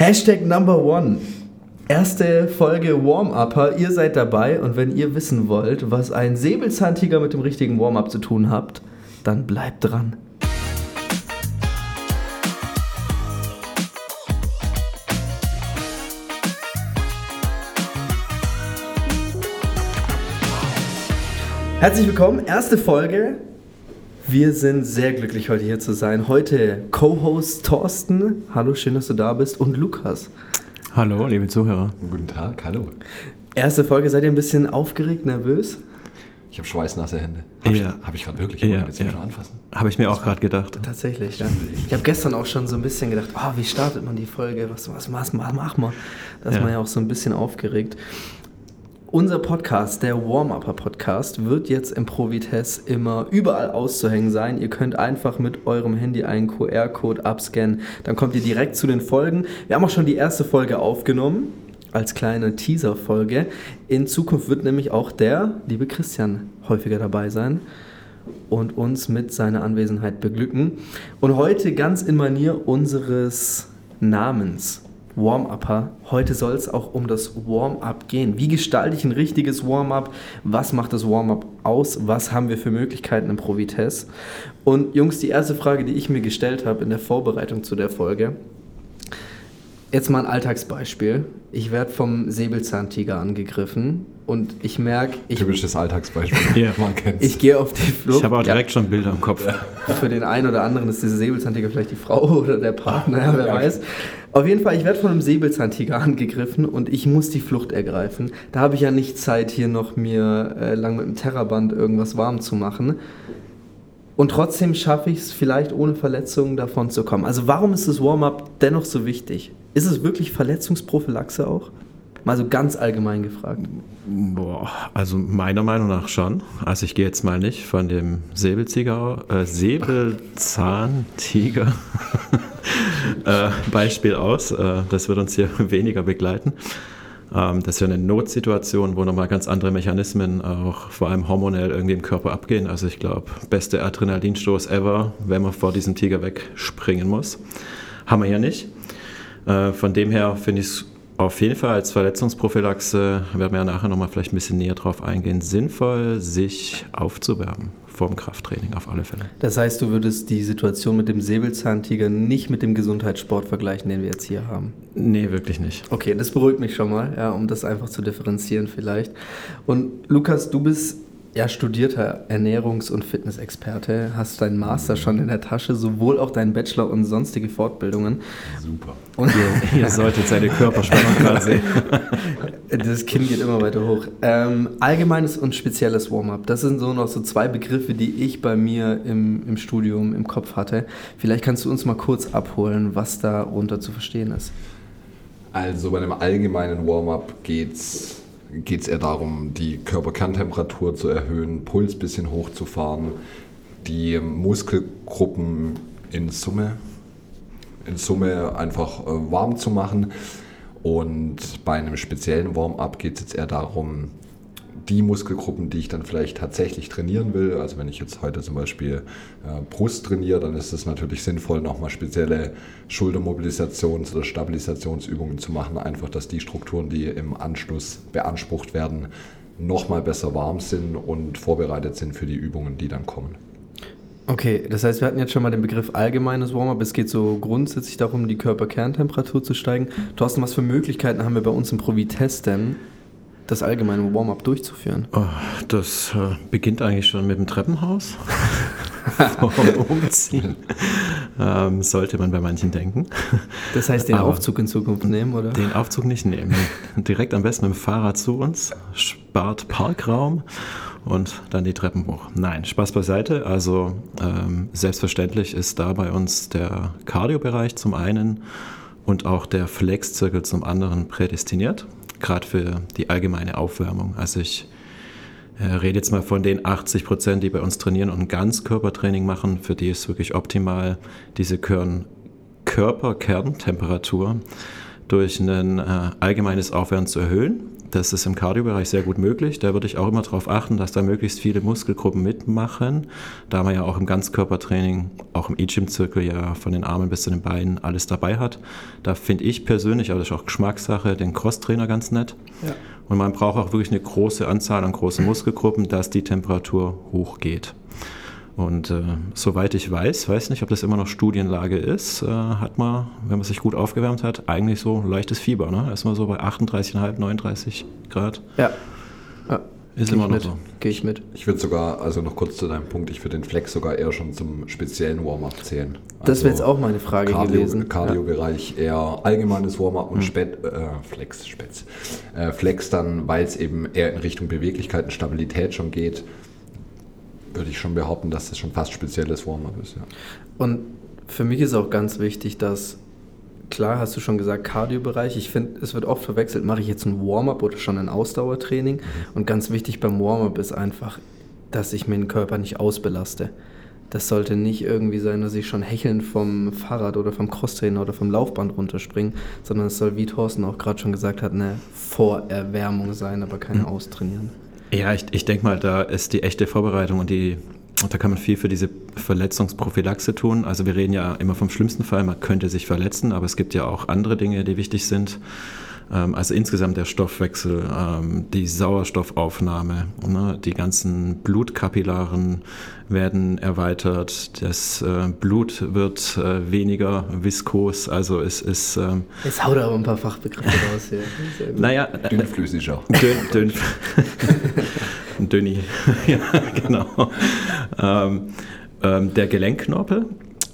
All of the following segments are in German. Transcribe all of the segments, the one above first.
Hashtag Number One. Erste Folge Warm-Upper. Ihr seid dabei und wenn ihr wissen wollt, was ein Säbelzahntiger mit dem richtigen Warm-Up zu tun habt, dann bleibt dran. Herzlich willkommen, erste Folge. Wir sind sehr glücklich, heute hier zu sein. Heute Co-Host Thorsten. Hallo, schön, dass du da bist. Und Lukas. Hallo, liebe Zuhörer. Guten Tag, hallo. Erste Folge, seid ihr ein bisschen aufgeregt, nervös? Ich habe schweißnasse Hände. Habe Ja. ich, hab ich gerade wirklich? Ja, jetzt ja. schon anfassen. Habe ich mir auch gerade gedacht. Tatsächlich, ja. Ich habe gestern auch schon so ein bisschen gedacht, oh, wie startet man die Folge? Was, was, was machen wir? Da ist Ja. man ja auch so ein bisschen aufgeregt. Unser Podcast, der Warm-Upper-Podcast, wird jetzt im Provites immer überall auszuhängen sein. Ihr könnt einfach mit eurem Handy einen QR-Code abscannen. Dann kommt ihr direkt zu den Folgen. Wir haben auch schon die erste Folge aufgenommen, als kleine Teaser-Folge. In Zukunft wird nämlich auch der liebe Christian häufiger dabei sein und uns mit seiner Anwesenheit beglücken. Und heute ganz in Manier unseres Namens, Warm-Upper. Heute soll es auch um das Warm-Up gehen. Wie gestalte ich ein richtiges Warm-Up? Was macht das Warm-Up aus? Was haben wir für Möglichkeiten im Provites? Und Jungs, die erste Frage, die ich mir gestellt habe in der Vorbereitung zu der Folge, Jetzt mal ein Alltagsbeispiel. Ich werde vom Säbelzahntiger angegriffen und ich merke, ich, Typisches Alltagsbeispiel. Ja. Man kennt's. ich gehe auf die Flucht. Ich habe auch Ja, direkt schon Bilder im Kopf. für den einen oder anderen ist dieser Säbelzahntiger vielleicht die Frau oder der Partner, ja, wer Ja. weiß. Auf jeden Fall, ich werde von einem Säbelzahntiger angegriffen und ich muss die Flucht ergreifen. Da habe ich ja nicht Zeit, hier noch mir äh, lang mit dem Terraband irgendwas warm zu machen. Und trotzdem schaffe ich es vielleicht ohne Verletzungen davon zu kommen. Also warum ist das Warm-up dennoch so wichtig? Ist es wirklich Verletzungsprophylaxe auch? Mal so ganz allgemein gefragt. Boah, also meiner Meinung nach schon. Also ich gehe jetzt mal nicht von dem Säbelziger, äh, Säbelzahntiger äh, Beispiel aus. Äh, das wird uns hier weniger begleiten. Ähm, das ist ja eine Notsituation, wo nochmal ganz andere Mechanismen, auch vor allem hormonell, irgendwie im Körper abgehen. Also ich glaube, beste Adrenalinstoß ever, wenn man vor diesem Tiger wegspringen muss. Haben wir ja nicht. Äh, Von dem her finde ich es auf jeden Fall als Verletzungsprophylaxe, werden wir ja nachher nochmal vielleicht ein bisschen näher drauf eingehen, sinnvoll, sich aufzuwärmen vorm Krafttraining auf alle Fälle. Das heißt, du würdest die Situation mit dem Säbelzahntiger nicht mit dem Gesundheitssport vergleichen, den wir jetzt hier haben. Nee, wirklich nicht. Okay, das beruhigt mich schon mal, ja, um das einfach zu differenzieren vielleicht. Und Lukas, du bist ja studierter Ernährungs- und Fitnessexperte, hast deinen Master schon in der Tasche, sowohl auch deinen Bachelor und sonstige Fortbildungen. Super. Und Ihr, ihr solltet seine Körperspannung gerade sehen. das Kinn geht immer weiter hoch. Ähm, allgemeines und spezielles Warm-up, das sind so noch so zwei Begriffe, die ich bei mir im, im Studium im Kopf hatte. Vielleicht kannst du uns mal kurz abholen, was darunter zu verstehen ist. Also bei einem allgemeinen Warm-up geht es eher darum, die Körperkerntemperatur zu erhöhen, Puls ein bisschen hochzufahren, die Muskelgruppen in Summe, in Summe einfach äh, warm zu machen. Und bei einem speziellen Warm-up geht es jetzt eher darum, die Muskelgruppen, die ich dann vielleicht tatsächlich trainieren will, also wenn ich jetzt heute zum Beispiel äh, Brust trainiere, dann ist es natürlich sinnvoll, nochmal spezielle Schultermobilisations- oder Stabilisationsübungen zu machen, einfach, dass die Strukturen, die im Anschluss beansprucht werden, nochmal besser warm sind und vorbereitet sind für die Übungen, die dann kommen. Okay, das heißt, wir hatten jetzt schon mal den Begriff allgemeines Warm-up. Es geht so grundsätzlich darum, die Körperkerntemperatur zu steigen. Thorsten, was für Möglichkeiten haben wir bei uns im Provi-Test denn, das allgemeine Warm-up durchzuführen? Oh, das äh, beginnt eigentlich schon mit dem Treppenhaus. Umziehen. Ähm, sollte man bei manchen denken. Das heißt, den Aber- Aufzug in Zukunft nehmen, oder? Den Aufzug nicht nehmen. Direkt am besten mit dem Fahrrad zu uns, spart Parkraum und dann die Treppen hoch. Nein, Spaß beiseite. Also ähm, selbstverständlich ist da bei uns der Cardio-Bereich zum einen und auch der Flex-Zirkel zum anderen prädestiniert, gerade für die allgemeine Aufwärmung. Also ich äh, rede jetzt mal von den 80 Prozent, die bei uns trainieren und ein Ganzkörpertraining machen. Für die ist wirklich optimal diese Kern Körperkerntemperatur durch ein äh, allgemeines Aufwärmen zu erhöhen. Das ist im Kardiobereich sehr gut möglich. Da würde ich auch immer darauf achten, dass da möglichst viele Muskelgruppen mitmachen, da man ja auch im Ganzkörpertraining, auch im E-Gym-Zirkel ja von den Armen bis zu den Beinen alles dabei hat. Da finde ich persönlich, aber das ist auch Geschmackssache, den Crosstrainer ganz nett. Ja. Und man braucht auch wirklich eine große Anzahl an großen Muskelgruppen, dass die Temperatur hochgeht. Und äh, soweit ich weiß, weiß nicht, ob das immer noch Studienlage ist, äh, hat man, wenn man sich gut aufgewärmt hat, eigentlich so leichtes Fieber. Ne? Erstmal so bei 38,5, 39 Grad. Ja. ja. Ist Geh immer noch mit. so. Gehe ich mit. Ich würde sogar, also noch kurz zu deinem Punkt, ich würde den Flex sogar eher schon zum speziellen Warm-up zählen. Also das wäre jetzt auch meine Frage Cardio, gewesen. Cardio-Bereich ja. eher allgemeines Warm-up und hm. Spät, äh, Flex, Spätz. Äh, Flex dann, weil es eben eher in Richtung Beweglichkeit und Stabilität schon geht würde ich schon behaupten, dass das schon fast spezielles Warm-up ist. Ja. Und für mich ist auch ganz wichtig, dass, klar hast du schon gesagt, Cardio-Bereich, ich finde, es wird oft verwechselt, mache ich jetzt ein Warm-up oder schon ein Ausdauertraining. Mhm. Und ganz wichtig beim Warm-up ist einfach, dass ich mir den Körper nicht ausbelaste. Das sollte nicht irgendwie sein, dass ich schon hechelnd vom Fahrrad oder vom Crosstrainer oder vom Laufband runterspringe, sondern es soll, wie Thorsten auch gerade schon gesagt hat, eine Vorerwärmung sein, aber kein mhm. Austrainieren. Ja, ich, ich denke mal, da ist die echte Vorbereitung und die und da kann man viel für diese Verletzungsprophylaxe tun. Also wir reden ja immer vom schlimmsten Fall, man könnte sich verletzen, aber es gibt ja auch andere Dinge, die wichtig sind. Ähm, also insgesamt der Stoffwechsel, ähm, die Sauerstoffaufnahme, ne, die ganzen Blutkapillaren werden erweitert, das äh, Blut wird äh, weniger viskos, also es ist... Ähm, Jetzt haut er aber ein paar Fachbegriffe raus hier. Naja, äh, dünnflüssiger. Dünn, dünn, Dünni, ja, genau. Ähm, ähm, der Gelenkknorpel,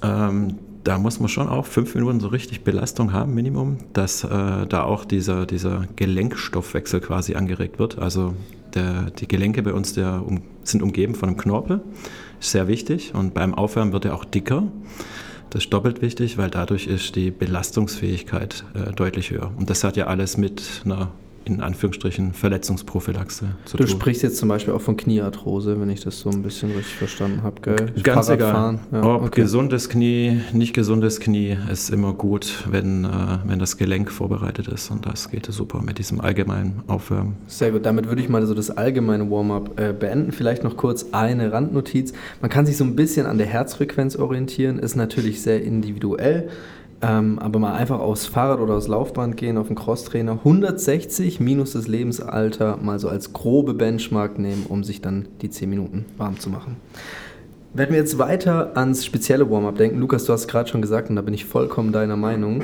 ähm, da muss man schon auch fünf Minuten so richtig Belastung haben, Minimum, dass äh, da auch dieser, dieser Gelenkstoffwechsel quasi angeregt wird. Also der, die Gelenke bei uns der, um, sind umgeben von einem Knorpel, ist sehr wichtig und beim Aufwärmen wird er auch dicker. Das ist doppelt wichtig, weil dadurch ist die Belastungsfähigkeit äh, deutlich höher. Und das hat ja alles mit einer in Anführungsstrichen Verletzungsprophylaxe zu du tun. Du sprichst jetzt zum Beispiel auch von Kniearthrose, wenn ich das so ein bisschen richtig verstanden habe, gell? Ganz egal. Ja, Ob okay. gesundes Knie, nicht gesundes Knie, ist immer gut, wenn, äh, wenn das Gelenk vorbereitet ist und das geht super mit diesem allgemeinen Aufwärmen. Sehr gut, damit würde ich mal so das allgemeine Warm-up äh, beenden. Vielleicht noch kurz eine Randnotiz. Man kann sich so ein bisschen an der Herzfrequenz orientieren, ist natürlich sehr individuell. Ähm, aber mal einfach aufs Fahrrad oder aufs Laufband gehen, auf den Crosstrainer. 160 minus das Lebensalter mal so als grobe Benchmark nehmen, um sich dann die 10 Minuten warm zu machen. Wenn wir jetzt weiter ans spezielle Warm-up denken, Lukas, du hast gerade schon gesagt, und da bin ich vollkommen deiner Meinung,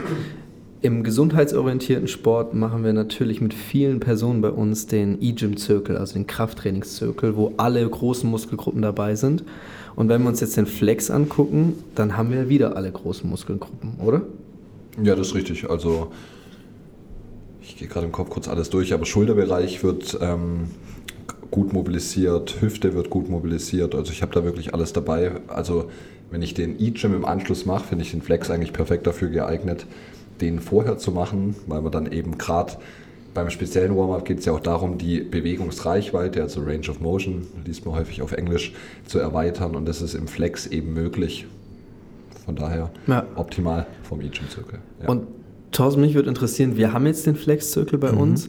im gesundheitsorientierten Sport machen wir natürlich mit vielen Personen bei uns den E-Gym-Zirkel, also den Krafttrainingszirkel, wo alle großen Muskelgruppen dabei sind. Und wenn wir uns jetzt den Flex angucken, dann haben wir wieder alle großen Muskelgruppen, oder? Ja, das ist richtig. Also ich gehe gerade im Kopf kurz alles durch, aber Schulterbereich wird ähm, gut mobilisiert, Hüfte wird gut mobilisiert. Also ich habe da wirklich alles dabei. Also wenn ich den E-Gym im Anschluss mache, finde ich den Flex eigentlich perfekt dafür geeignet, den vorher zu machen, weil man dann eben gerade beim speziellen Warm-up geht es ja auch darum, die Bewegungsreichweite, also Range of Motion, liest man häufig auf Englisch, zu erweitern und das ist im Flex eben möglich. Von daher ja. optimal vom E-Gym-Zirkel. Ja. Und Thorsten, mich würde interessieren, wir haben jetzt den Flex-Zirkel bei mhm. uns.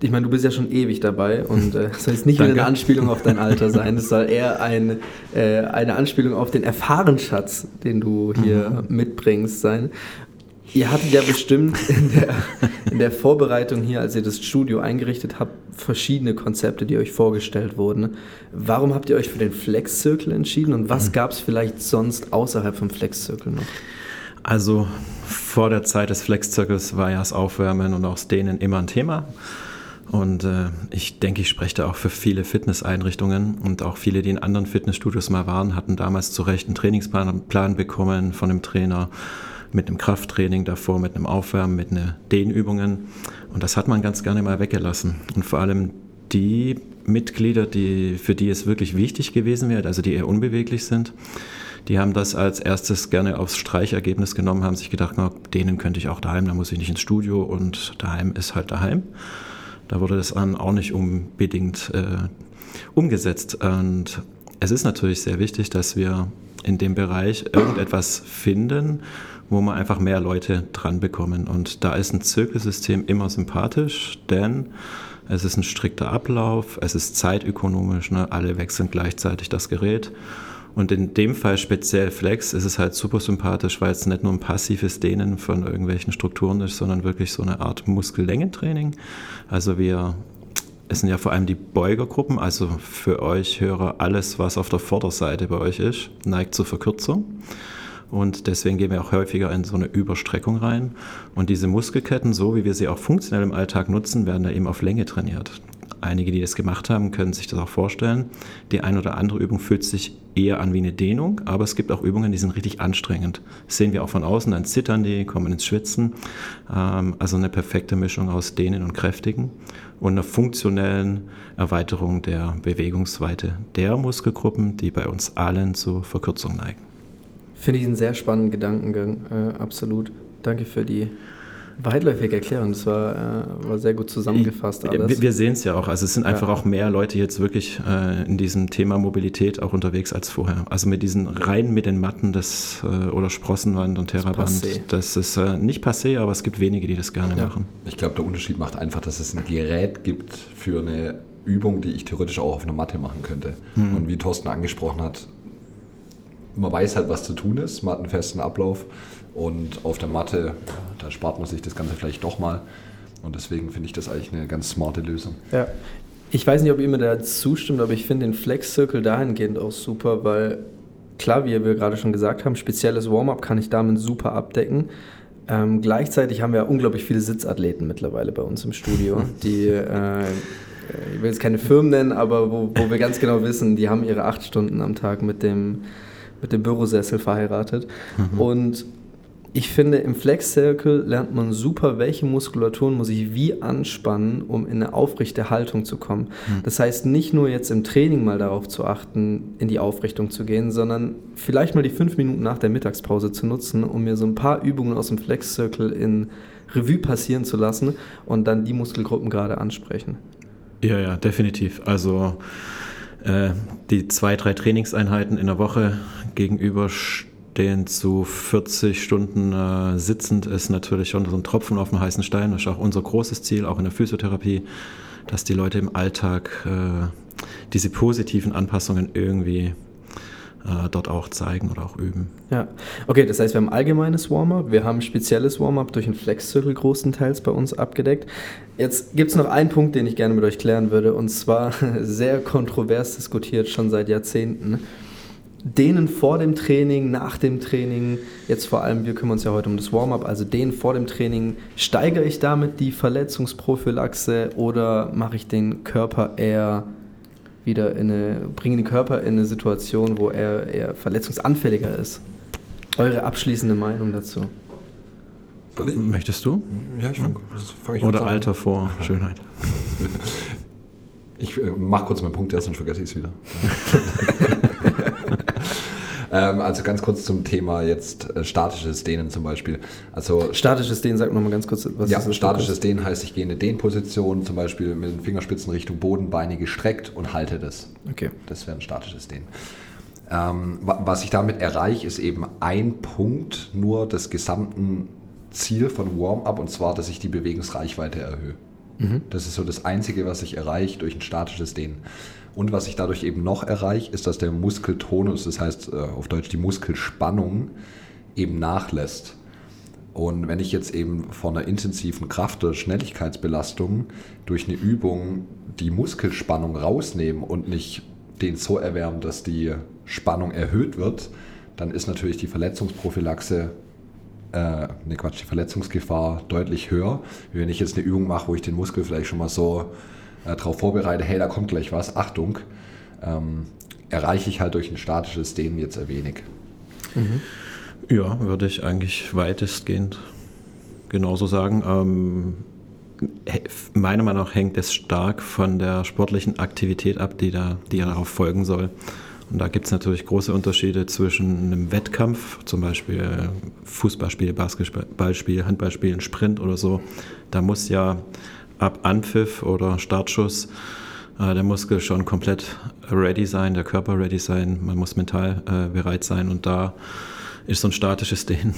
Ich meine, du bist ja schon ewig dabei und äh, soll jetzt nicht eine Anspielung auf dein Alter sein. Es soll eher ein, äh, eine Anspielung auf den Erfahrenschatz, den du hier mhm. mitbringst, sein. Ihr hattet ja bestimmt in der, in der Vorbereitung hier, als ihr das Studio eingerichtet habt, verschiedene Konzepte, die euch vorgestellt wurden. Warum habt ihr euch für den Flex-Zirkel entschieden und was mhm. gab es vielleicht sonst außerhalb vom Flex-Zirkel noch? Also vor der Zeit des Flex-Zirkels war ja das Aufwärmen und auch das Dehnen immer ein Thema. Und äh, ich denke, ich spreche da auch für viele Fitnesseinrichtungen und auch viele, die in anderen Fitnessstudios mal waren, hatten damals zu Recht einen Trainingsplan bekommen von dem Trainer mit einem Krafttraining davor, mit einem Aufwärmen, mit einer Dehnübungen. Und das hat man ganz gerne mal weggelassen. Und vor allem die Mitglieder, die, für die es wirklich wichtig gewesen wäre, also die eher unbeweglich sind, die haben das als erstes gerne aufs Streichergebnis genommen, haben sich gedacht, na, denen könnte ich auch daheim, da muss ich nicht ins Studio und daheim ist halt daheim. Da wurde das dann auch nicht unbedingt äh, umgesetzt. Und es ist natürlich sehr wichtig, dass wir in dem Bereich irgendetwas finden, wo wir einfach mehr Leute dran bekommen. Und da ist ein Zirkelsystem immer sympathisch, denn es ist ein strikter Ablauf, es ist zeitökonomisch, ne? alle wechseln gleichzeitig das Gerät. Und in dem Fall speziell Flex ist es halt super sympathisch, weil es nicht nur ein passives Dehnen von irgendwelchen Strukturen ist, sondern wirklich so eine Art Muskellängentraining. Also wir, es sind ja vor allem die Beugergruppen, also für euch Hörer, alles, was auf der Vorderseite bei euch ist, neigt zur Verkürzung. Und deswegen gehen wir auch häufiger in so eine Überstreckung rein. Und diese Muskelketten, so wie wir sie auch funktionell im Alltag nutzen, werden da eben auf Länge trainiert. Einige, die das gemacht haben, können sich das auch vorstellen. Die eine oder andere Übung fühlt sich eher an wie eine Dehnung, aber es gibt auch Übungen, die sind richtig anstrengend. Das sehen wir auch von außen, dann zittern die, kommen ins Schwitzen. Ähm, also eine perfekte Mischung aus Dehnen und Kräftigen und einer funktionellen Erweiterung der Bewegungsweite der Muskelgruppen, die bei uns allen zur Verkürzung neigen. Finde ich einen sehr spannenden Gedankengang, äh, absolut. Danke für die weitläufige Erklärung. Das war, äh, war sehr gut zusammengefasst. Alles. Wir, wir sehen es ja auch. Also es sind einfach ja. auch mehr Leute jetzt wirklich äh, in diesem Thema Mobilität auch unterwegs als vorher. Also mit diesen Reihen mit den Matten das, äh, oder Sprossenwand und Terraband, das, das ist äh, nicht passé, aber es gibt wenige, die das gerne ja. machen. Ich glaube, der Unterschied macht einfach, dass es ein Gerät gibt für eine Übung, die ich theoretisch auch auf einer Matte machen könnte. Hm. Und wie Thorsten angesprochen hat, man weiß halt, was zu tun ist, man hat einen festen Ablauf und auf der Matte, da spart man sich das Ganze vielleicht doch mal. Und deswegen finde ich das eigentlich eine ganz smarte Lösung. Ja. Ich weiß nicht, ob ihr mir da zustimmt, aber ich finde den Flex Circle dahingehend auch super, weil klar, wie wir gerade schon gesagt haben, spezielles Warm-up kann ich damit super abdecken. Ähm, gleichzeitig haben wir unglaublich viele Sitzathleten mittlerweile bei uns im Studio, die, äh, ich will jetzt keine Firmen nennen, aber wo, wo wir ganz genau wissen, die haben ihre acht Stunden am Tag mit dem mit dem Bürosessel verheiratet. Mhm. Und ich finde, im Flex Circle lernt man super, welche Muskulaturen muss ich wie anspannen, um in eine aufrechte Haltung zu kommen. Mhm. Das heißt, nicht nur jetzt im Training mal darauf zu achten, in die Aufrichtung zu gehen, sondern vielleicht mal die fünf Minuten nach der Mittagspause zu nutzen, um mir so ein paar Übungen aus dem Flex Circle in Revue passieren zu lassen und dann die Muskelgruppen gerade ansprechen. Ja, ja, definitiv. Also äh, die zwei, drei Trainingseinheiten in der Woche gegenüberstehen zu 40 Stunden äh, sitzend ist natürlich schon so ein Tropfen auf dem heißen Stein. Das ist auch unser großes Ziel, auch in der Physiotherapie, dass die Leute im Alltag äh, diese positiven Anpassungen irgendwie äh, dort auch zeigen oder auch üben. Ja, okay, das heißt, wir haben allgemeines Warm-up, wir haben spezielles Warm-up durch einen Flex-Circle großenteils bei uns abgedeckt. Jetzt gibt es noch einen Punkt, den ich gerne mit euch klären würde, und zwar sehr kontrovers diskutiert schon seit Jahrzehnten. Dehnen vor dem Training, nach dem Training, jetzt vor allem, wir kümmern uns ja heute um das Warm-up, also dehnen vor dem Training, steigere ich damit die Verletzungsprophylaxe oder mache ich den Körper eher wieder in eine, bringen den Körper in eine Situation, wo er eher verletzungsanfälliger ist. Eure abschließende Meinung dazu? Möchtest du? Ja, ich fange fang ich Oder Alter vor Schönheit. Ich äh, mache kurz meinen Punkt erst und vergesse ich es wieder. Ähm, also ganz kurz zum Thema jetzt äh, statisches Dehnen zum Beispiel. Also statisches Dehnen, sag nochmal ganz kurz, was ja, ist das? Statisches Dehnen heißt, ich gehe in eine Dehnposition, zum Beispiel mit den Fingerspitzen Richtung Boden, Beine gestreckt und halte das. Okay. Das wäre ein statisches Dehnen. Ähm, was ich damit erreiche, ist eben ein Punkt nur des gesamten Ziel von Warm-up und zwar, dass ich die Bewegungsreichweite erhöhe. Mhm. Das ist so das Einzige, was ich erreiche durch ein statisches Dehnen. Und was ich dadurch eben noch erreiche, ist, dass der Muskeltonus, das heißt äh, auf Deutsch die Muskelspannung, eben nachlässt. Und wenn ich jetzt eben von einer intensiven Kraft- oder Schnelligkeitsbelastung durch eine Übung die Muskelspannung rausnehme und nicht den so erwärmen, dass die Spannung erhöht wird, dann ist natürlich die Verletzungsprophylaxe, äh, ne Quatsch, die Verletzungsgefahr deutlich höher, wie wenn ich jetzt eine Übung mache, wo ich den Muskel vielleicht schon mal so äh, darauf vorbereite, hey, da kommt gleich was, Achtung, ähm, erreiche ich halt durch ein statisches Dehnen jetzt ein wenig. Mhm. Ja, würde ich eigentlich weitestgehend genauso sagen. Ähm, meiner Meinung nach hängt es stark von der sportlichen Aktivität ab, die, da, die darauf folgen soll. Und da gibt es natürlich große Unterschiede zwischen einem Wettkampf, zum Beispiel Fußballspiel, Basketballspiel, Handballspiel, Sprint oder so. Da muss ja ab Anpfiff oder Startschuss äh, der Muskel schon komplett ready sein, der Körper ready sein, man muss mental äh, bereit sein und da ist so ein statisches Dehnen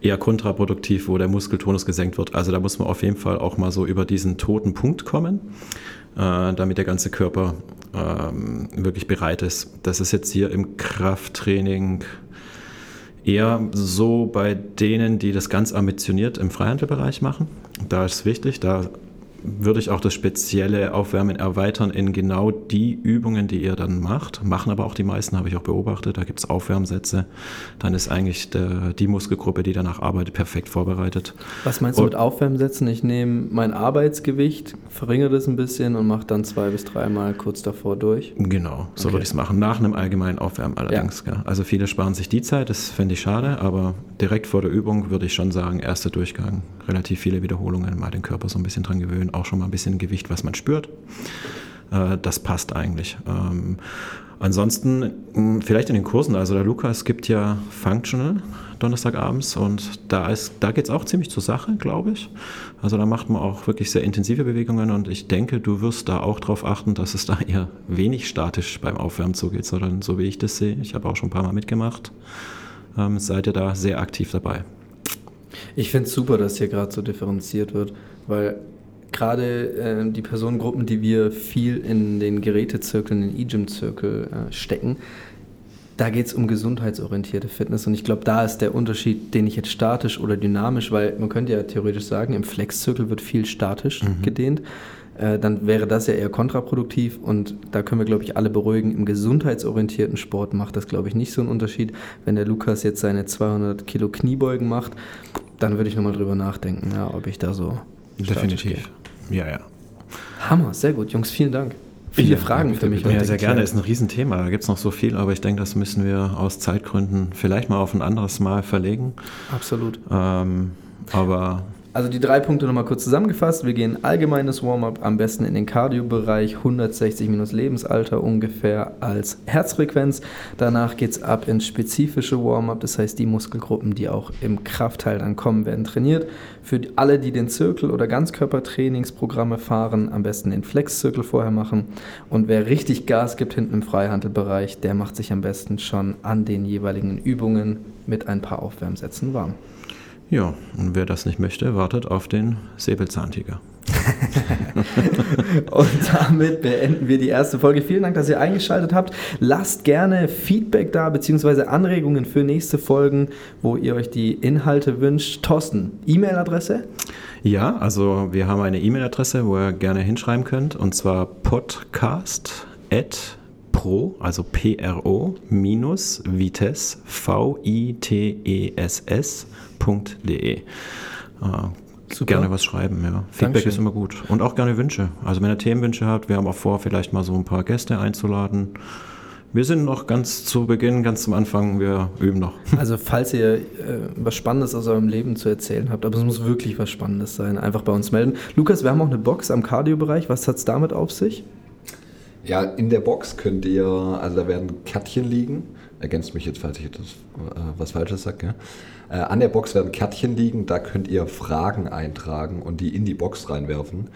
eher kontraproduktiv, wo der Muskeltonus gesenkt wird. Also da muss man auf jeden Fall auch mal so über diesen toten Punkt kommen, äh, damit der ganze Körper ähm, wirklich bereit ist. Das ist jetzt hier im Krafttraining eher so bei denen, die das ganz ambitioniert im Freihandelbereich machen. Da ist es wichtig, da würde ich auch das spezielle Aufwärmen erweitern in genau die Übungen, die ihr dann macht. Machen aber auch die meisten, habe ich auch beobachtet. Da gibt es Aufwärmsätze. Dann ist eigentlich der, die Muskelgruppe, die danach arbeitet, perfekt vorbereitet. Was meinst du und, mit Aufwärmsätzen? Ich nehme mein Arbeitsgewicht, verringere das ein bisschen und mache dann zwei bis dreimal kurz davor durch. Genau, so okay. würde ich es machen. Nach einem allgemeinen Aufwärmen allerdings. Ja. Also viele sparen sich die Zeit, das fände ich schade, aber direkt vor der Übung würde ich schon sagen, erster Durchgang, relativ viele Wiederholungen, mal den Körper so ein bisschen dran gewöhnen auch schon mal ein bisschen Gewicht, was man spürt. Äh, das passt eigentlich. Ähm, ansonsten vielleicht in den Kursen, also der Lukas gibt ja Functional Donnerstagabends und da, da geht es auch ziemlich zur Sache, glaube ich. Also da macht man auch wirklich sehr intensive Bewegungen und ich denke, du wirst da auch darauf achten, dass es da eher wenig statisch beim Aufwärmen zugeht, sondern so wie ich das sehe, ich habe auch schon ein paar Mal mitgemacht, ähm, seid ihr da sehr aktiv dabei. Ich finde es super, dass hier gerade so differenziert wird, weil gerade äh, die Personengruppen, die wir viel in den Gerätezirkeln, in den E-Gym-Zirkel äh, stecken, da geht es um gesundheitsorientierte Fitness und ich glaube, da ist der Unterschied, den ich jetzt statisch oder dynamisch, weil man könnte ja theoretisch sagen, im Flex-Zirkel wird viel statisch mhm. gedehnt, äh, dann wäre das ja eher kontraproduktiv und da können wir, glaube ich, alle beruhigen. Im gesundheitsorientierten Sport macht das, glaube ich, nicht so einen Unterschied. Wenn der Lukas jetzt seine 200 Kilo Kniebeugen macht, dann würde ich nochmal drüber nachdenken, ja, ob ich da so Definitiv. Ja, ja. Hammer, sehr gut, Jungs, vielen Dank. Viele ja, Fragen für mich. Ja, sehr gerne, ist ein Riesenthema. Da gibt es noch so viel, aber ich denke, das müssen wir aus Zeitgründen vielleicht mal auf ein anderes Mal verlegen. Absolut. Ähm, aber also die drei Punkte nochmal kurz zusammengefasst. Wir gehen allgemeines Warm-up, am besten in den Cardio-Bereich, 160 minus Lebensalter ungefähr als Herzfrequenz. Danach geht es ab ins spezifische Warm-up, das heißt die Muskelgruppen, die auch im Kraftteil dann kommen, werden trainiert. Für alle, die den Zirkel- oder Ganzkörpertrainingsprogramme fahren, am besten den Flex-Zirkel vorher machen. Und wer richtig Gas gibt hinten im Freihandelbereich, der macht sich am besten schon an den jeweiligen Übungen mit ein paar Aufwärmsätzen warm. Ja, und wer das nicht möchte, wartet auf den Säbelzahntiger. und damit beenden wir die erste Folge. Vielen Dank, dass ihr eingeschaltet habt. Lasst gerne Feedback da, beziehungsweise Anregungen für nächste Folgen, wo ihr euch die Inhalte wünscht. Thorsten, E-Mail-Adresse? Ja, also wir haben eine E-Mail-Adresse, wo ihr gerne hinschreiben könnt, und zwar podcast@ pro, also pro, minus Vitesse, V-I-T-E-S-S www.feedback.de. Äh, gerne was schreiben, ja. Feedback Dankeschön. ist immer gut. Und auch gerne Wünsche. Also wenn ihr Themenwünsche habt, wir haben auch vor, vielleicht mal so ein paar Gäste einzuladen. Wir sind noch ganz zu Beginn, ganz zum Anfang, wir üben noch. Also falls ihr äh, was Spannendes aus eurem Leben zu erzählen habt, aber es muss wirklich was Spannendes sein, einfach bei uns melden. Lukas, wir haben auch eine Box am Cardio-Bereich. Was hat es damit auf sich? Ja, in der Box könnt ihr, also da werden Kärtchen liegen. Ergänzt mich jetzt, falls ich etwas, äh, was Falsches sage. Ja? Äh, an der Box werden Kärtchen liegen, da könnt ihr Fragen eintragen und die in die Box reinwerfen.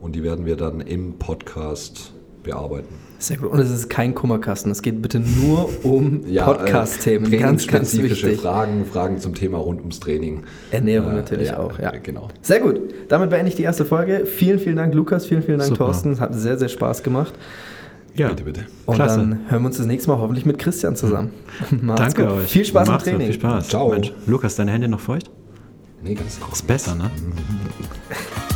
Und die werden wir dann im Podcast bearbeiten. Sehr gut. Und es ist kein Kummerkasten. Es geht bitte nur um ja, äh, Podcast-Themen. Äh, ganz, ganz wichtig. Fragen, Fragen zum Thema rund ums Training. Ernährung äh, natürlich ja, auch, ja. Genau. Sehr gut. Damit beende ich die erste Folge. Vielen, vielen Dank, Lukas. Vielen, vielen Dank, Super. Thorsten. Hat sehr, sehr Spaß gemacht. Ja, bitte, bitte. Und Klasse. dann hören wir uns das nächste Mal hoffentlich mit Christian zusammen. Danke gut. euch. Viel Spaß Macht's im Training. Viel Spaß. Ciao. Mensch, Lukas, deine Hände noch feucht? Nee, ganz Ist besser, ne? Mhm.